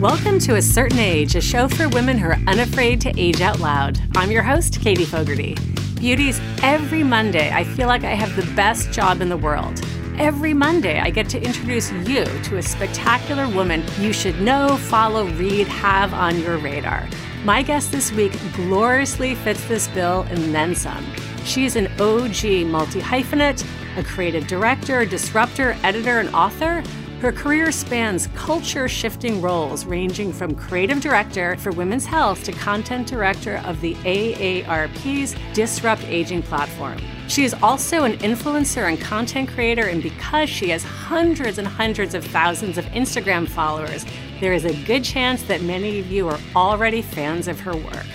Welcome to A Certain Age, a show for women who are unafraid to age out loud. I'm your host, Katie Fogarty. Beauties, every Monday, I feel like I have the best job in the world. Every Monday, I get to introduce you to a spectacular woman you should know, follow, read, have on your radar. My guest this week gloriously fits this bill and then some. She's an OG multi hyphenate, a creative director, disruptor, editor, and author. Her career spans culture shifting roles ranging from creative director for women's health to content director of the AARP's Disrupt Aging platform. She is also an influencer and content creator, and because she has hundreds and hundreds of thousands of Instagram followers, there is a good chance that many of you are already fans of her work.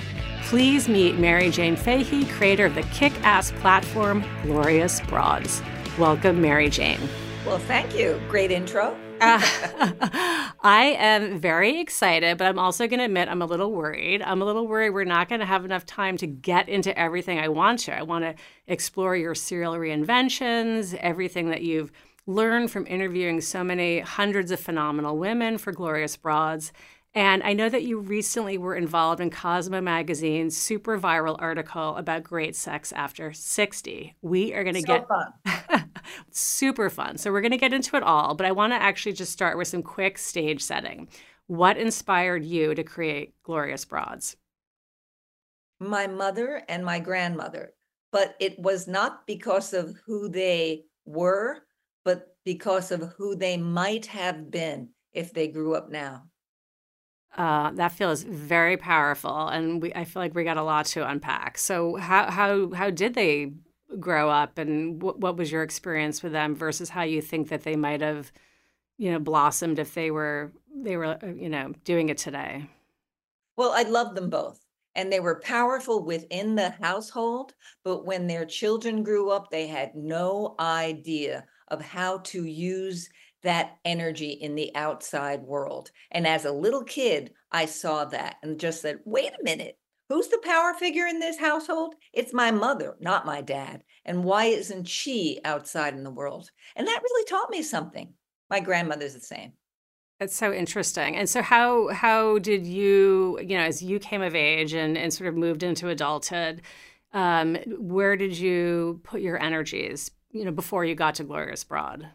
Please meet Mary Jane Fahey, creator of the kick ass platform Glorious Broads. Welcome, Mary Jane. Well, thank you. Great intro. uh, I am very excited, but I'm also going to admit I'm a little worried. I'm a little worried we're not going to have enough time to get into everything I want to. I want to explore your serial reinventions, everything that you've learned from interviewing so many hundreds of phenomenal women for Glorious Broads. And I know that you recently were involved in Cosmo Magazine's super viral article about great sex after 60. We are going to so get. super fun. So we're going to get into it all, but I want to actually just start with some quick stage setting. What inspired you to create Glorious Broads? My mother and my grandmother, but it was not because of who they were, but because of who they might have been if they grew up now. Uh, that feels very powerful, and we, I feel like we got a lot to unpack. So, how how how did they grow up, and what what was your experience with them versus how you think that they might have, you know, blossomed if they were they were uh, you know doing it today? Well, I love them both, and they were powerful within the household. But when their children grew up, they had no idea of how to use that energy in the outside world. And as a little kid, I saw that and just said, wait a minute, who's the power figure in this household? It's my mother, not my dad. And why isn't she outside in the world? And that really taught me something. My grandmother's the same. That's so interesting. And so how how did you, you know, as you came of age and, and sort of moved into adulthood, um, where did you put your energies, you know, before you got to Glorious Broad?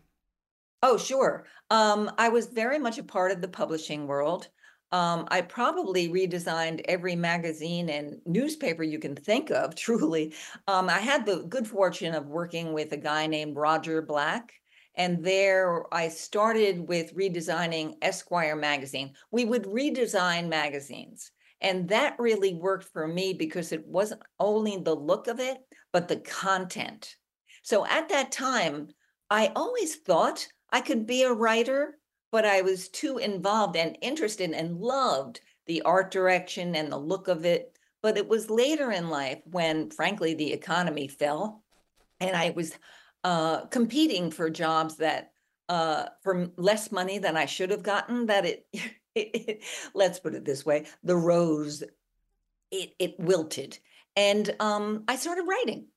Oh, sure. Um, I was very much a part of the publishing world. Um, I probably redesigned every magazine and newspaper you can think of, truly. Um, I had the good fortune of working with a guy named Roger Black. And there I started with redesigning Esquire magazine. We would redesign magazines. And that really worked for me because it wasn't only the look of it, but the content. So at that time, I always thought I could be a writer, but I was too involved and interested and loved the art direction and the look of it. But it was later in life when, frankly, the economy fell and I was uh, competing for jobs that uh, for less money than I should have gotten, that it, it, it let's put it this way, the rose, it, it wilted. And um, I started writing.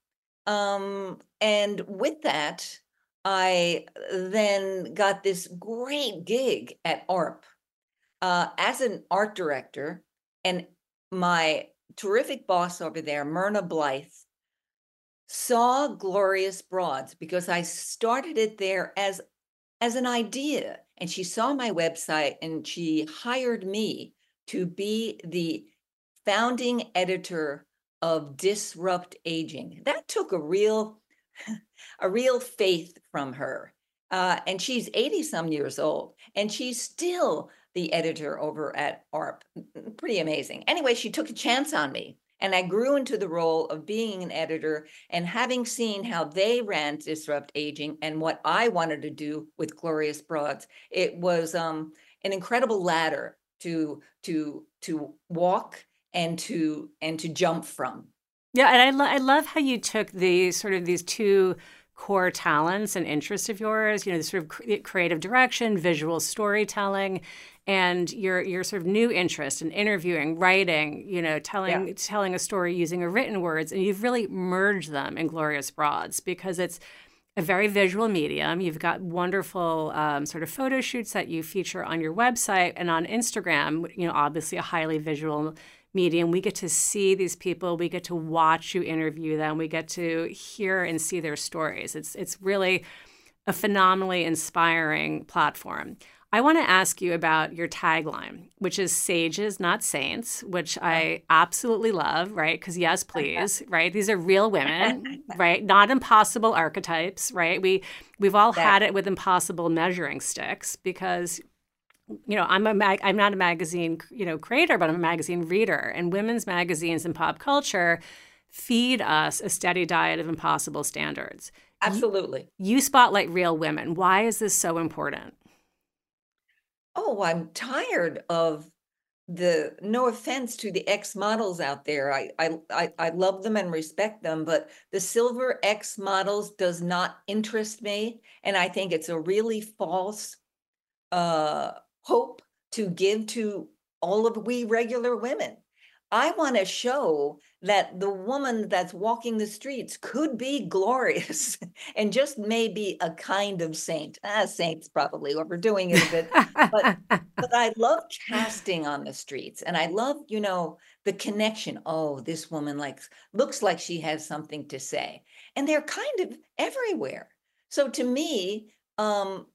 Um, and with that, I then got this great gig at AARP uh, as an art director, and my terrific boss over there, Myrna Blyth, saw Glorious Broads because I started it there as as an idea, and she saw my website and she hired me to be the founding editor of Disrupt Aging. That took a real a real faith from her. Uh, and she's 80 some years old, and she's still the editor over at AARP. Pretty amazing. Anyway, she took a chance on me, and I grew into the role of being an editor and having seen how they ran Disrupt Aging and what I wanted to do with Glorious Broads. It was um, an incredible ladder to to to walk and to and to jump from. Yeah, and I, lo- I love how you took the sort of these two core talents and interests of yours, you know, the sort of cre- creative direction, visual storytelling, and your your sort of new interest in interviewing, writing, you know, telling yeah. telling a story using a written words, and you've really merged them in Glorious Broads because it's a very visual medium. You've got wonderful um, sort of photo shoots that you feature on your website and on Instagram. You know, obviously a highly visual medium. We get to see these people. We get to watch you interview them. We get to hear and see their stories. It's it's really a phenomenally inspiring platform. I want to ask you about your tagline, which is sages, not saints, which I absolutely love, right? Because, yes, please, right? These are real women, right? Not impossible archetypes, right? We, we've all had it with impossible measuring sticks because you know i'm a mag- i'm not a magazine you know creator but i'm a magazine reader. And women's magazines and pop culture feed us a steady diet of impossible standards. Absolutely. you, you spotlight real women. Why is this so important? Oh, I'm tired of the no offense to the X models out there. I, I I I love them and respect them, but the silver X models does not interest me. And I think it's a really false uh hope to give to all of we regular women. I want to show that the woman that's walking the streets could be glorious and just maybe a kind of saint. Ah, saint's probably overdoing it a bit, but but I love casting on the streets, and I love you know the connection. Oh, this woman likes looks like she has something to say, and they're kind of everywhere. So to me, um,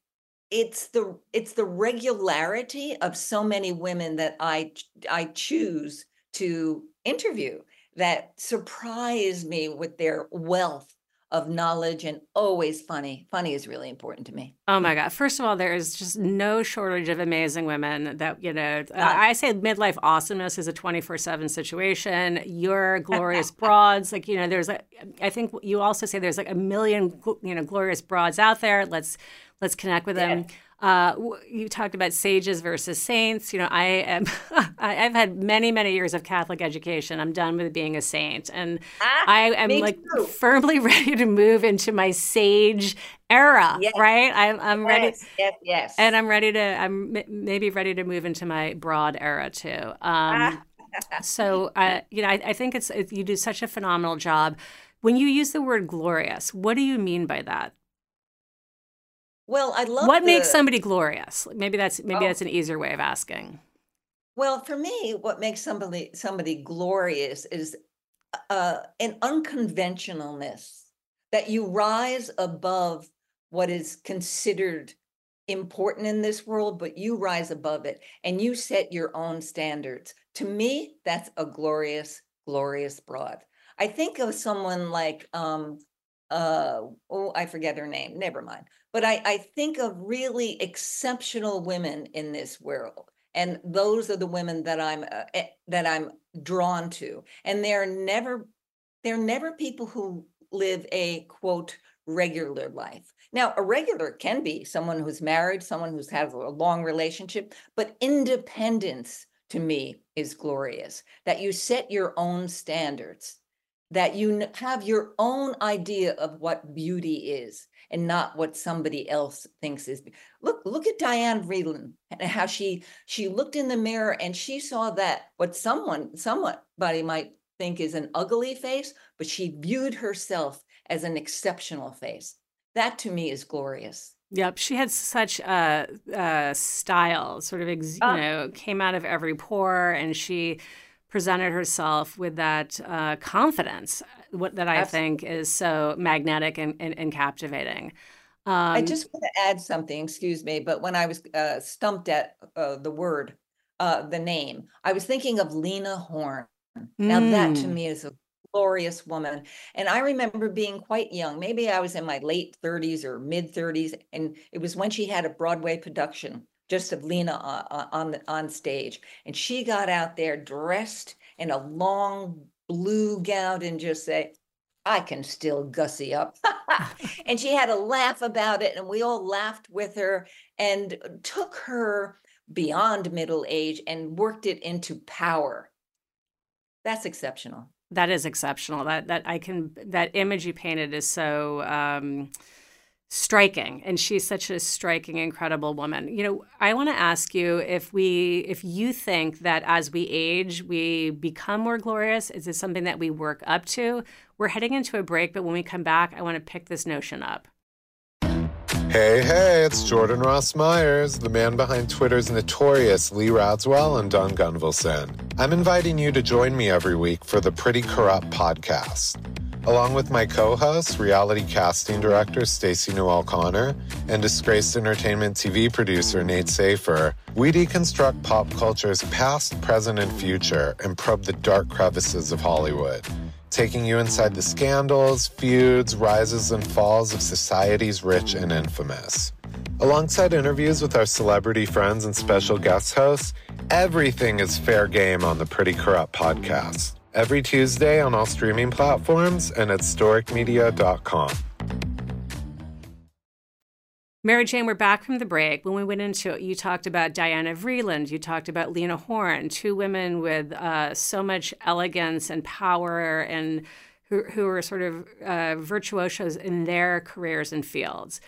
it's the it's the regularity of so many women that I I choose to interview that surprise me with their wealth of knowledge and always funny. Funny is really important to me. Oh my God. First of all, there is just no shortage of amazing women that, you know, uh, I say midlife awesomeness is a 24 7 situation. You're glorious broads. Like, you know, there's, a, I think you also say there's like a million, you know, glorious broads out there. Let's, let's connect with them. Yeah. Uh, you talked about sages versus saints. You know, I am. I've had many, many years of Catholic education. I'm done with being a saint, and ah, I am like too. firmly ready to move into my sage era. Yes. Right? I'm, I'm yes, ready. Yes, yes. And I'm ready to. I'm maybe ready to move into my broad era too. Um, ah. so, uh, you know, I, I think it's it, you do such a phenomenal job. When you use the word glorious, what do you mean by that? Well, I love what the, makes somebody glorious. Maybe that's maybe oh. that's an easier way of asking. Well, for me, what makes somebody somebody glorious is uh, an unconventionalness that you rise above what is considered important in this world, but you rise above it and you set your own standards. To me, that's a glorious, glorious broad. I think of someone like um, uh, oh, I forget her name. Never mind. But I, I think of really exceptional women in this world, and those are the women that I'm uh, eh, that I'm drawn to. And they're never they're never people who live a quote regular life. Now, a regular can be someone who's married, someone who's had a long relationship, but independence to me is glorious. That you set your own standards that you have your own idea of what beauty is and not what somebody else thinks is look look at diane vreeland and how she she looked in the mirror and she saw that what someone somebody might think is an ugly face but she viewed herself as an exceptional face. That to me is glorious. Yep, she had such a, a style, sort of, ex- uh, you know, came out of every pore, and she presented herself with that uh, confidence what, that I Absolutely. think is so magnetic and, and, and captivating. Um, I just want to add something, excuse me, but when I was uh, stumped at uh, the word, uh, the name, I was thinking of Lena Horne. Now, mm. that to mm. me is a glorious woman. And I remember being quite young. Maybe I was in my late 30s or mid 30s. And it was when she had a Broadway production just of Lena on on, on stage, and she got out there dressed in a long blue gown and just say, "I can still gussy up," and she had a laugh about it, and we all laughed with her and took her beyond middle age and worked it into power. That's exceptional. That is exceptional. That that I can that image you painted is so. Um, striking and she's such a striking incredible woman you know i want to ask you if we if you think that as we age we become more glorious is this something that we work up to we're heading into a break but when we come back i want to pick this notion up Hey, hey, it's Jordan Ross Myers, the man behind Twitter's notorious Lee Radswell and Don Gunvalson. I'm inviting you to join me every week for the Pretty Corrupt podcast. Along with my co host, reality casting director Stacey Newell Connor, and disgraced entertainment TV producer Nate Safer, we deconstruct pop culture's past, present, and future and probe the dark crevices of Hollywood taking you inside the scandals, feuds, rises, and falls of society's rich and infamous. Alongside interviews with our celebrity friends and special guest hosts, everything is fair game on the Pretty Corrupt podcast. Every Tuesday on all streaming platforms and at storicmedia.com. Mary Jane, we're back from the break. When we went into it, you talked about Diana Vreeland, you talked about Lena Horne, two women with uh, so much elegance and power and who, who are sort of uh, virtuosos in their careers and fields.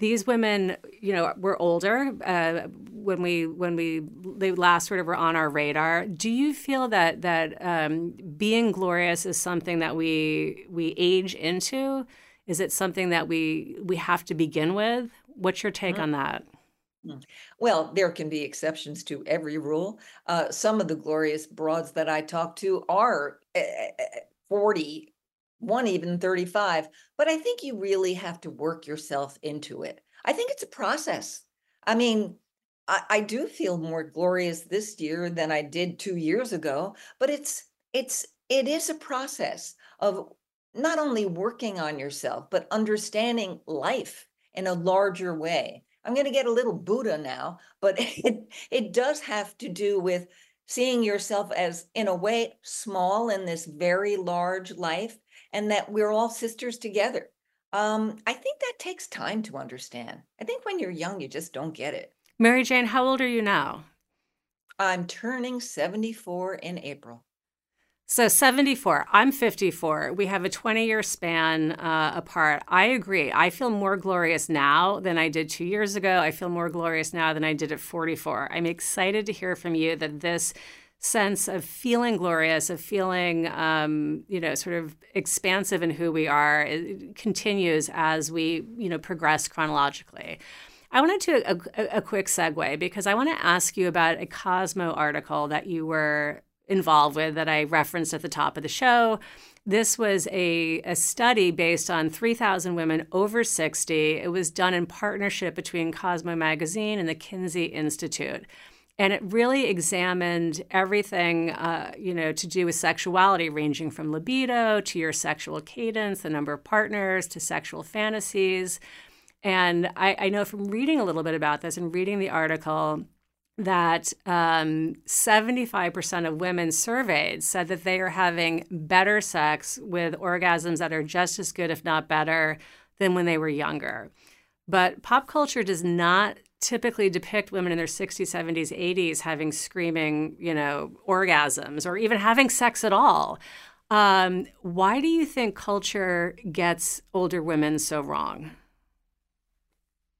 These women, you know, were older uh, when we when we they last sort of were on our radar. Do you feel that that um, being glorious is something that we we age into? Is it something that we we have to begin with? What's your take mm. on that? Mm. Well, there can be exceptions to every rule. Uh, some of the glorious broads that I talk to are uh, 40, one even 35, but I think you really have to work yourself into it. I think it's a process. I mean, I, I do feel more glorious this year than I did two years ago, but it's it's it is a process of not only working on yourself, but understanding life in a larger way. I'm going to get a little Buddha now, but it, it does have to do with seeing yourself as, in a way, small in this very large life, and that we're all sisters together. Um, I think that takes time to understand. I think when you're young, you just don't get it. Mary Jane, how old are you now? I'm turning 74 in April. So 74, I'm 54. We have a 20 year span uh, apart. I agree. I feel more glorious now than I did two years ago. I feel more glorious now than I did at 44. I'm excited to hear from you that this sense of feeling glorious, of feeling, um, you know, sort of expansive in who we are, continues as we, you know, progress chronologically. I want to a, a quick segue because I want to ask you about a Cosmo article that you were involved with that I referenced at the top of the show. This was a, a study based on 3,000 women over 60. It was done in partnership between Cosmo Magazine and the Kinsey Institute. And it really examined everything, uh, you know, to do with sexuality, ranging from libido to your sexual cadence, the number of partners, to sexual fantasies. And I, I know from reading a little bit about this and reading the article, that um, 75% of women surveyed said that they are having better sex with orgasms that are just as good, if not better, than when they were younger. But pop culture does not typically depict women in their 60s, 70s, 80s having screaming, you know, orgasms or even having sex at all. Um, why do you think culture gets older women so wrong?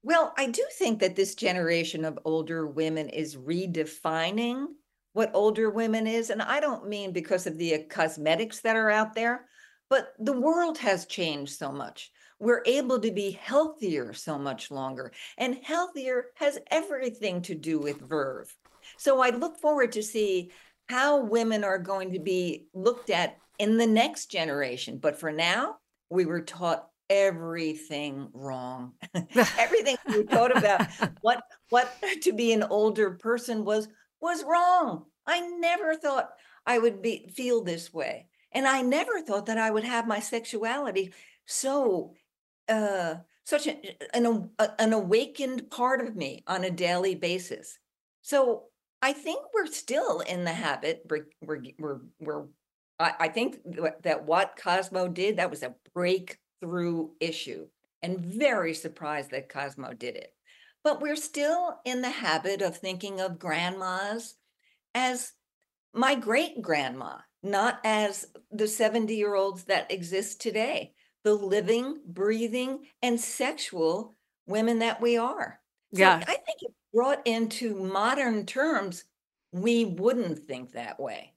Well, I do think that this generation of older women is redefining what older women is. And I don't mean because of the uh, cosmetics that are out there, but the world has changed so much. We're able to be healthier so much longer. And healthier has everything to do with verve. So I look forward to see how women are going to be looked at in the next generation. But for now, we were taught everything wrong. everything we thought about what what to be an older person was was wrong. I never thought I would be feel this way. And I never thought that I would have my sexuality so uh such an an, an awakened part of me on a daily basis. So I think we're still in the habit. We're we're we're, I, I think that what Cosmo did that was a breakthrough issue and very surprised that Cosmo did it. But we're still in the habit of thinking of grandmas as my great grandma, not as the 70 year olds that exist today, the living, breathing, and sexual women that we are. So yeah. I think it brought into modern terms, we wouldn't think that way.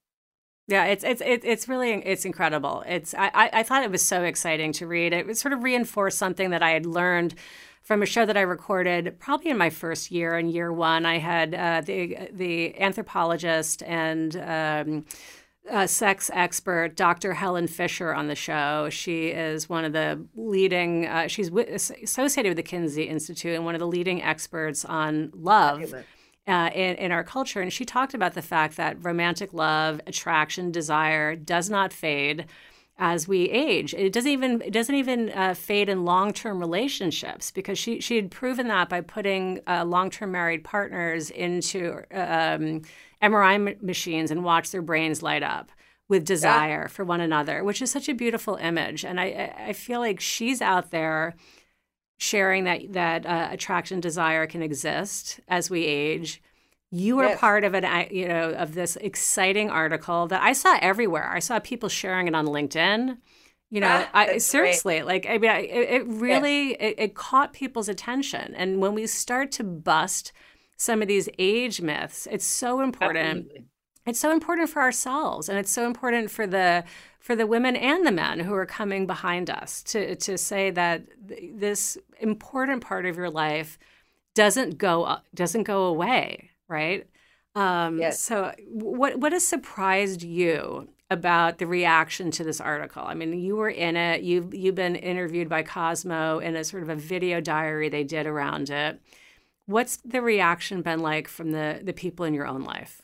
Yeah, it's it's it's really it's incredible. It's I I thought it was so exciting to read. It was sort of reinforced something that I had learned from a show that I recorded probably in my first year. In year one, I had uh, the the anthropologist and um, uh, sex expert Dr. Helen Fisher on the show. She is one of the leading. Uh, she's w- associated with the Kinsey Institute and one of the leading experts on love. Uh, in, in our culture. And she talked about the fact that romantic love, attraction, desire does not fade as we age. It doesn't even it doesn't even uh, fade in long term relationships because she she had proven that by putting uh, long term married partners into um, MRI machines and watch their brains light up with desire yeah. for one another, which is such a beautiful image. And I I feel like she's out there sharing that that uh, attraction desire can exist as we age you were yes. part of an you know of this exciting article that I saw everywhere. I saw people sharing it on LinkedIn. You know, ah, I seriously great. like I mean, it, it really yes. it, it caught people's attention. And when we start to bust some of these age myths, it's so important. Absolutely. It's so important for ourselves, and it's so important for the for the women and the men who are coming behind us to to say that this important part of your life doesn't go doesn't go away right? Um, yes. So, what what has surprised you about the reaction to this article? I mean, you were in it. You've you've been interviewed by Cosmo in a sort of a video diary they did around it. What's the reaction been like from the the people in your own life?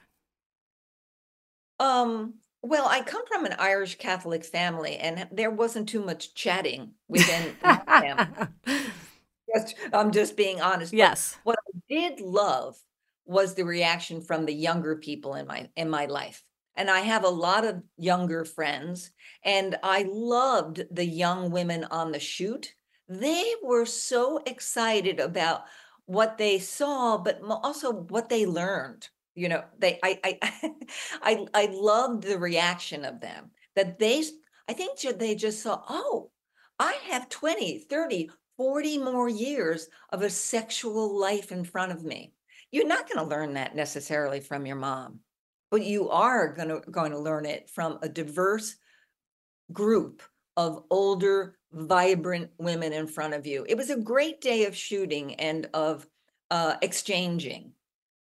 Um. Well, I come from an Irish Catholic family, and there wasn't too much chatting within the family. Just, I'm just being honest. Yes. But what I did love was the reaction from the younger people in my in my life. And i have a lot of younger friends and i loved the young women on the shoot. They were so excited about what they saw but also what they learned you know they i i i, I loved the reaction of them that they i think they just saw oh i have 20 30 40 more years of a sexual life in front of me you're not going to learn that necessarily from your mom, but you are going to going to learn it from a diverse group of older, vibrant women in front of you. It was a great day of shooting and of uh, exchanging.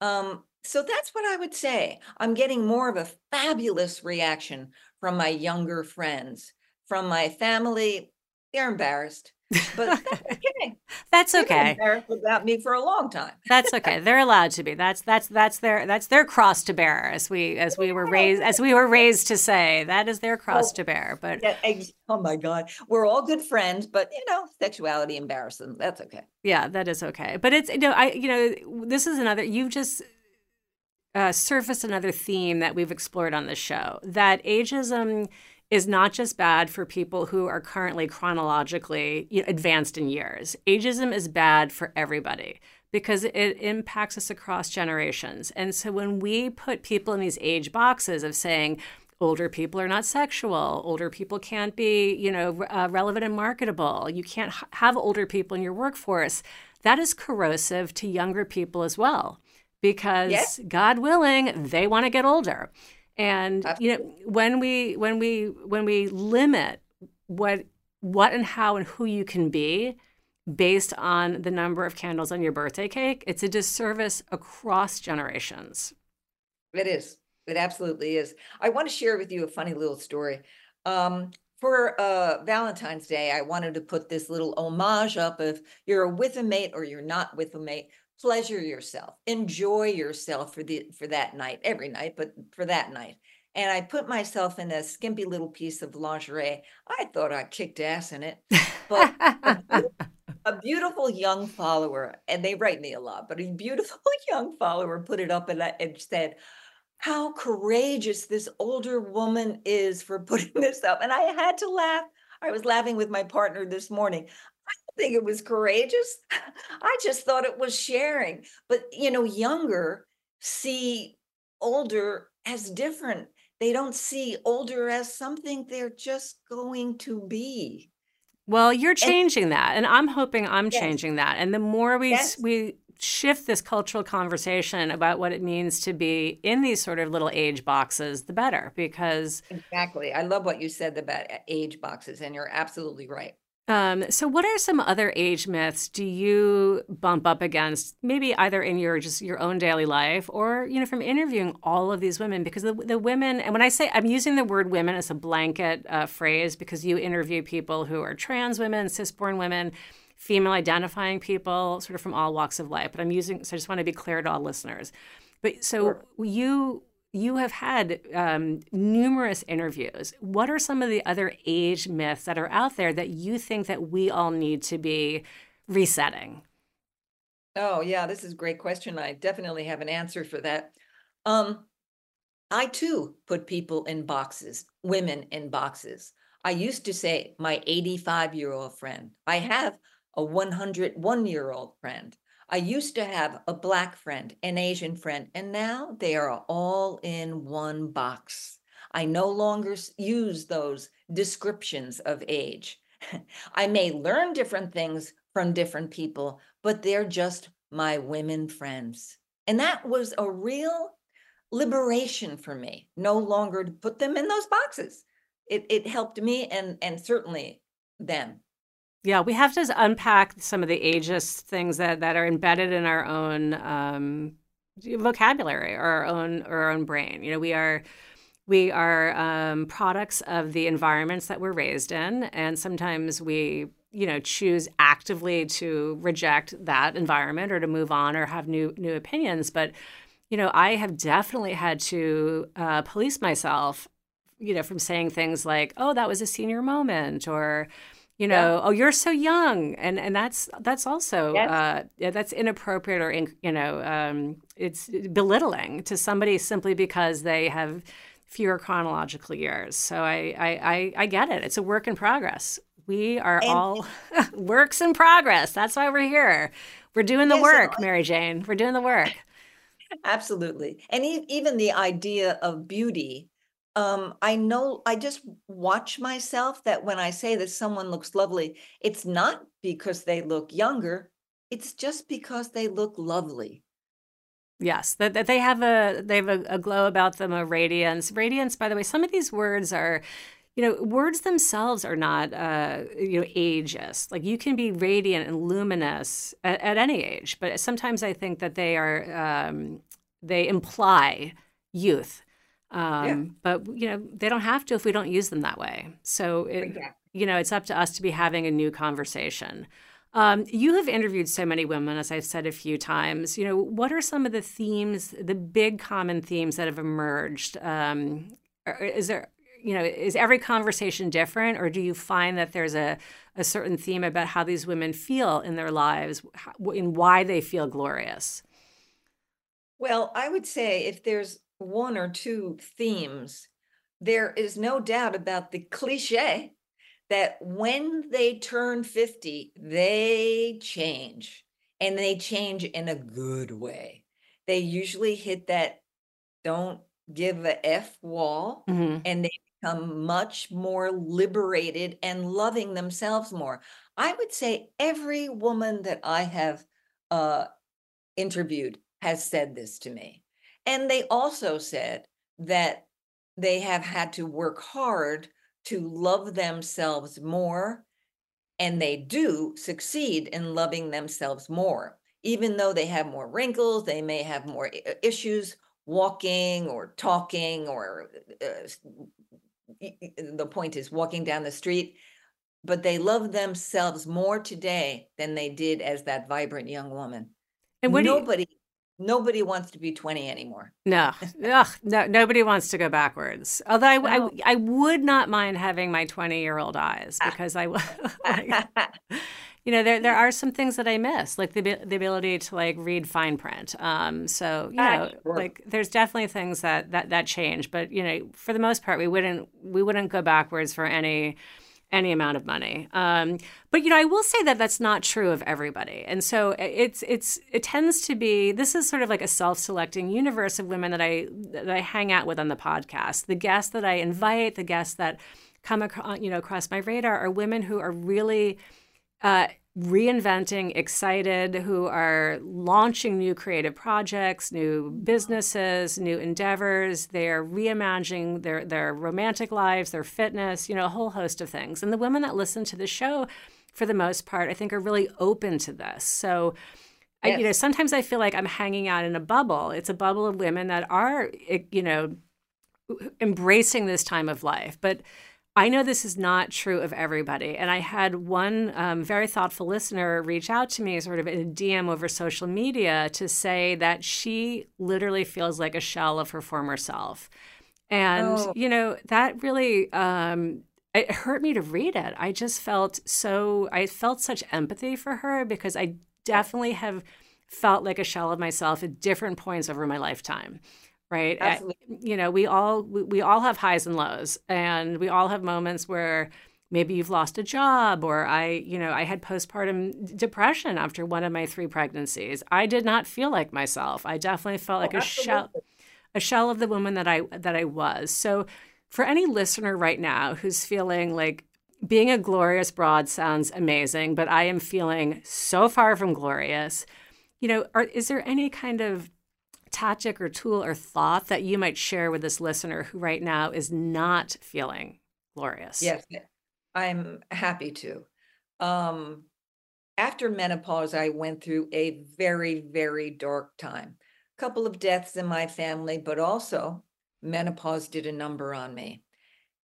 Um, so that's what I would say. I'm getting more of a fabulous reaction from my younger friends. From my family, they're embarrassed but that's okay. that's okay. Embarrassed about me for a long time. that's okay. They're allowed to be. That's that's that's their that's their cross to bear, as we as we were raised as we were raised to say. That is their cross to bear. But yeah, oh my God, we're all good friends, but you know, sexuality embarrassing. That's okay. Yeah, that is okay. But it's you know, I you know, this is another. You've just uh, surfaced another theme that we've explored on the show that ageism is not just bad for people who are currently chronologically advanced in years. Ageism is bad for everybody because it impacts us across generations. And so when we put people in these age boxes of saying, older people are not sexual older people can't be you know uh, relevant and marketable you can't have older people in your workforce that is corrosive to younger people as well because yes. god willing they want to get older and Absolutely. you know, when we when we when we limit what what and how and who you can be based on the number of candles on your birthday cake, it's a disservice across generations. It is. It absolutely is. I want to share with you a funny little story. Um, for uh, Valentine's Day, I wanted to put this little homage up of you're with a mate or you're not with a mate pleasure yourself enjoy yourself for the for that night every night but for that night. And i put myself in a skimpy little piece of lingerie. I thought i kicked ass in it but a, beautiful young follower and they write me a lot but a beautiful young follower put it up and, and said how courageous this older woman is for putting this up. And i had to laugh. I was laughing with my partner this morning think it was courageous. I just thought it was sharing. But, you know, younger see older as different. They don't see older as something they're just going to be. Well, you're changing and, that, and I'm hoping I'm yes. changing that. And the more we yes. we shift this cultural conversation about what it means to be in these sort of little age boxes, the better. Because exactly, I love what you said about uh, age boxes, and you're absolutely right. Um, so, what are some other age myths do you bump up against? Maybe either in your just your own daily life, or you know, from interviewing all of these women. Because the, the women, and when I say I'm using the word women as a blanket uh, phrase, because you interview people who are trans women, cisborn women, female identifying people, sort of from all walks of life. But I'm using, so I just want to be clear to all listeners. But so sure. you you have had um, numerous interviews. What are some of the other age myths that are out there that you think that we all need to be resetting? Oh yeah, this is a great question. I definitely have an answer for that. Um, I too put people in boxes, women in boxes. I used to say my 85 year old friend. I have a 101 year old friend. I used to have a black friend, an Asian friend, and now they are all in one box. I no longer use those descriptions of age. I may learn different things from different people, but they're just my women friends. And that was a real liberation for me, no longer to put them in those boxes. It, it helped me and, and certainly them. Yeah, we have to unpack some of the ageist things that, that are embedded in our own um, vocabulary or our own or our own brain. You know, we are we are um, products of the environments that we're raised in, and sometimes we you know choose actively to reject that environment or to move on or have new new opinions. But you know, I have definitely had to uh, police myself, you know, from saying things like, "Oh, that was a senior moment," or you know yeah. oh you're so young and and that's that's also yes. uh, yeah, that's inappropriate or in, you know um, it's belittling to somebody simply because they have fewer chronological years. So I, I i i get it. It's a work in progress. We are and, all works in progress. That's why we're here. We're doing the yes, work mary jane. We're doing the work. Absolutely. And e- even the idea of beauty um, I know I just watch myself that when I say that someone looks lovely, it's not because they look younger, it's just because they look lovely. Yes, that, that they have a they have a, a glow about them, a radiance. Radiance, by the way, some of these words are you know words themselves are not uh, you know ageist like you can be radiant and luminous at, at any age but sometimes i think that they are um, they imply youth um, yeah. But you know, they don't have to if we don't use them that way. So it, exactly. you know, it's up to us to be having a new conversation. Um, you have interviewed so many women, as I've said a few times. You know, what are some of the themes, the big common themes that have emerged? Um, is there, you know, is every conversation different, or do you find that there's a, a certain theme about how these women feel in their lives, in why they feel glorious? Well, I would say if there's one or two themes, there is no doubt about the cliche that when they turn 50, they change and they change in a good way. They usually hit that don't give a F wall mm-hmm. and they become much more liberated and loving themselves more. I would say every woman that I have uh, interviewed has said this to me. And they also said that they have had to work hard to love themselves more. And they do succeed in loving themselves more. Even though they have more wrinkles, they may have more uh, issues walking or talking, or uh, uh, uh, the point is walking down the street. But they love themselves more today than they did as that vibrant young woman. And nobody nobody wants to be 20 anymore. No, Ugh, no, nobody wants to go backwards. Although I, no. I, I, would not mind having my 20 year old eyes ah. because I, like, you know, there, there are some things that I miss, like the, the ability to like read fine print. Um, so, you know, sure. like there's definitely things that, that, that change, but you know, for the most part, we wouldn't, we wouldn't go backwards for any, any amount of money. Um, but you know, I will say that that's not true of everybody, and so it's it's it tends to be this is sort of like a self-selecting universe of women that I that I hang out with on the podcast. The guests that I invite, the guests that come across you know across my radar are women who are really. Uh, reinventing, excited, who are launching new creative projects, new businesses, new endeavors. They're reimagining their, their romantic lives, their fitness, you know, a whole host of things. And the women that listen to the show for the most part, I think are really open to this. So, yes. I, you know, sometimes I feel like I'm hanging out in a bubble. It's a bubble of women that are, you know, embracing this time of life. But I know this is not true of everybody. And I had one um, very thoughtful listener reach out to me, sort of in a DM over social media, to say that she literally feels like a shell of her former self. And, oh. you know, that really, um, it hurt me to read it. I just felt so, I felt such empathy for her because I definitely have felt like a shell of myself at different points over my lifetime right? Absolutely. you know we all we, we all have highs and lows and we all have moments where maybe you've lost a job or i you know i had postpartum depression after one of my three pregnancies. I did not feel like myself. I definitely felt oh, like oh, a shell a shell of the woman that i that i was. So for any listener right now who's feeling like being a glorious broad sounds amazing but i am feeling so far from glorious you know are, is there any kind of tactic or tool or thought that you might share with this listener who right now is not feeling glorious? Yes, I'm happy to. Um, after menopause, I went through a very, very dark time. A couple of deaths in my family, but also menopause did a number on me.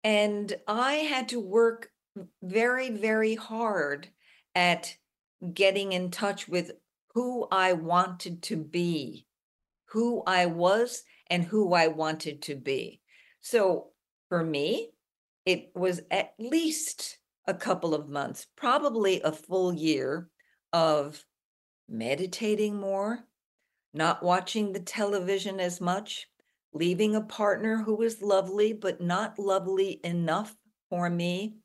And I had to work very, very hard at getting in touch with who I wanted to be who I was and who I wanted to be. So for me, it was at least a couple of months, probably a full year of meditating more, not watching the television as much, leaving a partner who was lovely, but not lovely enough for me.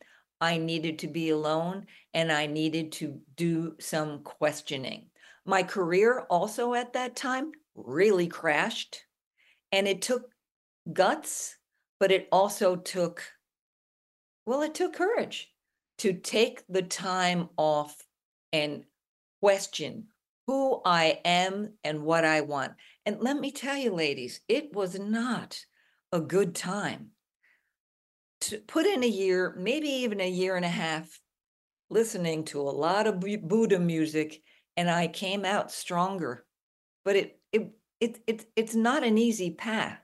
I needed to be alone and I needed to do some questioning. My career also at that time really crashed. And it took guts, but it also took, well, it took courage to take the time off and question who I am and what I want. And let me tell you, ladies, it was not a good time to put in a year, maybe even a year and a half, listening to a lot of Buddha music, and I came out stronger. But it it it it it's not an easy path.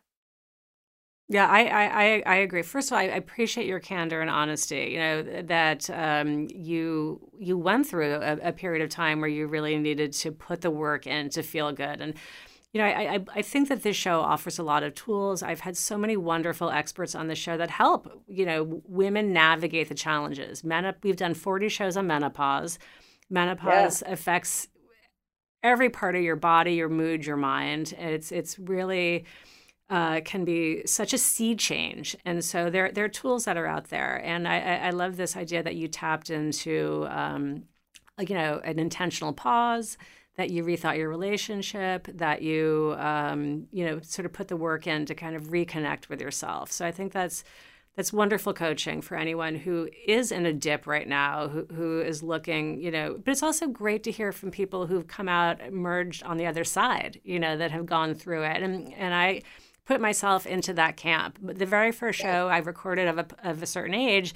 Yeah, I, I, I agree. First of all, I appreciate your candor and honesty. You know that um, you you went through a, a, period of time where you really needed to put the work in to feel good, and you know I, I I think that this show offers a lot of tools. I've had so many wonderful experts on the show that help you know women navigate the challenges. Menop- we've done forty shows on menopause. Menopause yeah. affects every part of your body, your mood, your mind. It's it's really uh, can be such a sea change, and so there there are tools that are out there, and I, I love this idea that you tapped into, um, you know, an intentional pause. That you rethought your relationship, that you, um, you know, sort of put the work in to kind of reconnect with yourself. So I think that's that's wonderful coaching for anyone who is in a dip right now, who, who is looking, you know, but it's also great to hear from people who've come out, emerged on the other side, you know, that have gone through it. And, and I put myself into that camp. But the very first show I recorded of a, of a certain age,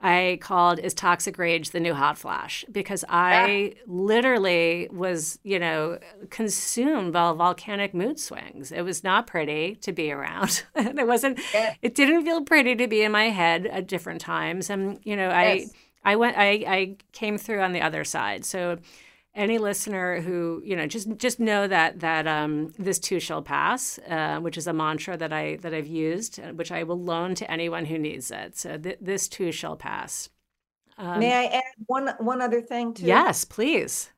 I called Is Toxic Rage the New Hot Flash? Because I literally was, you know, consumed by volcanic mood swings. It was not pretty to be around. it wasn't, yeah. it didn't feel pretty to be in my head at different times. And, you know, yes. I, I went, I, I came through on the other side. So, any listener who you know just just know that that um, this too shall pass, uh, which is a mantra that I that I've used, uh, which I will loan to anyone who needs it. So th- this too shall pass. Um, May I add one one other thing too? Yes, please.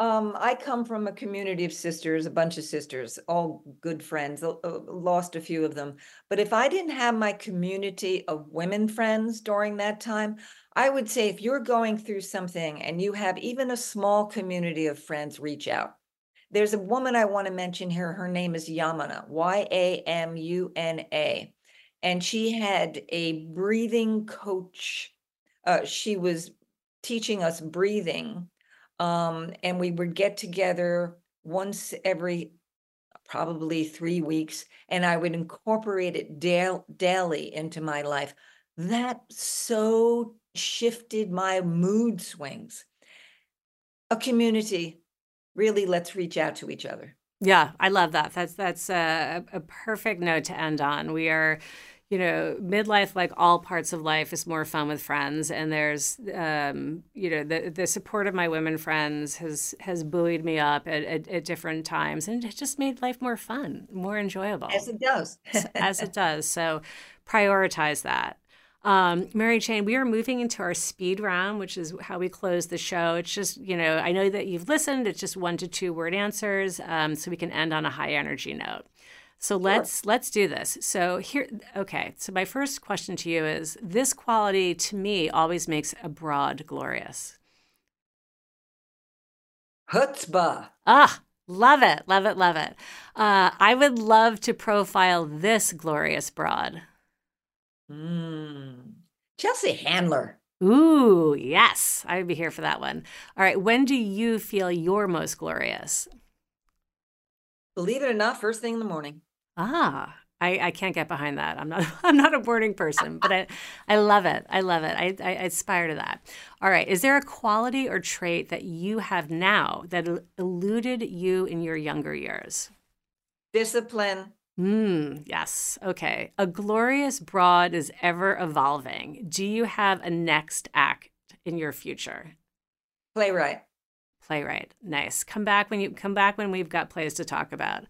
Um, I come from a community of sisters, a bunch of sisters, all good friends. Lost a few of them, but if I didn't have my community of women friends during that time, I would say if you're going through something and you have even a small community of friends, reach out. There's a woman I want to mention here. Her name is Yamuna, Y A M U N A. And she had a breathing coach. Uh, she was teaching us breathing. Um, and we would get together once every probably three weeks, and I would incorporate it da- daily into my life. That so shifted my mood swings. A community, really, let's reach out to each other. Yeah, I love that. That's that's a, a perfect note to end on. We are you know, midlife, like all parts of life, is more fun with friends. And there's, um, you know, the the support of my women friends has has buoyed me up at, at, at, different times, and it just made life more fun, more enjoyable. As it does. as it does. So prioritize that. Um, Maryjane, we are moving into our speed round, which is how we close the show. It's just, you know, I know that you've listened. It's just one to two word answers, um, so we can end on a high energy note. So sure. let's let's do this. So here, okay. So my first question to you is: This quality to me always makes a broad glorious. Chutzpah. Ah, love it, love it, love it. Uh, I would love to profile this glorious broad. Mm. Chelsea Handler. Ooh, yes. I would be here for that one. All right. When do you feel you're most glorious? Believe it or not, first thing in the morning. Ah, I, I can't get behind that. I'm not I'm not a morning person, but I, I love it. I love it. I, I aspire to that. All right. Is there a quality or trait that you have now that eluded you in your younger years? Discipline. Mm, yes. Okay. A glorious broad is ever evolving. Do you have a next act in your future? Playwright. Playwright. Nice. Come back when you come back when we've got plays to talk about.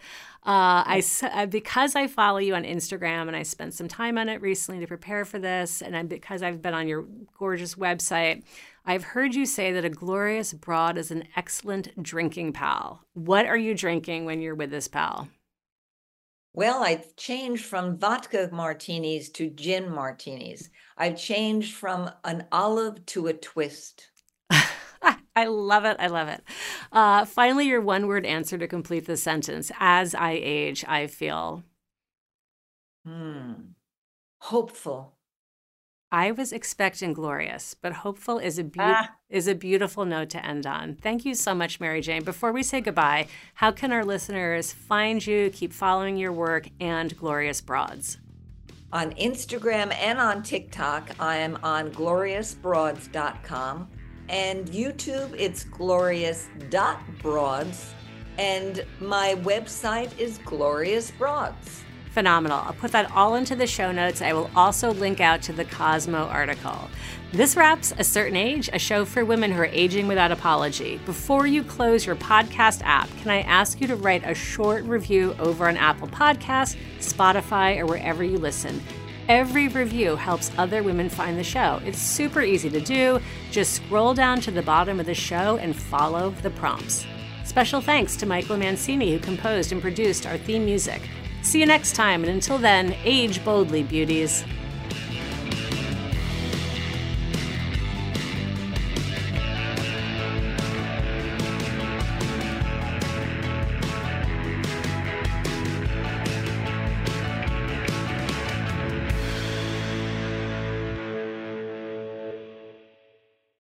Uh, I uh, because I follow you on Instagram and I spent some time on it recently to prepare for this, and I, because I've been on your gorgeous website, I've heard you say that a glorious broad is an excellent drinking pal. What are you drinking when you're with this pal? Well, I've changed from vodka martinis to gin martinis. I've changed from an olive to a twist. I love it. I love it. Uh, finally, your one word answer to complete the sentence. As I age, I feel. Hmm. Hopeful. I was expecting glorious, but hopeful is a be- ah. is a beautiful note to end on. Thank you so much, Maryjane. Before we say goodbye, how can our listeners find you, keep following your work, and Glorious Broads? On Instagram and on TikTok, I am on gloriousbroads.com. And YouTube, it's glorious.broads. And my website is Glorious Broads phenomenal. I'll put that all into the show notes. I will also link out to the Cosmo article. This wraps A Certain Age, a show for women who are aging without apology. Before you close your podcast app, can I ask you to write a short review over on Apple Podcasts, Spotify, or wherever you listen? Every review helps other women find the show. It's super easy to do. Just scroll down to the bottom of the show and follow the prompts. Special thanks to Michael Mancini, who composed and produced our theme music. See you next time, and until then, age boldly, beauties.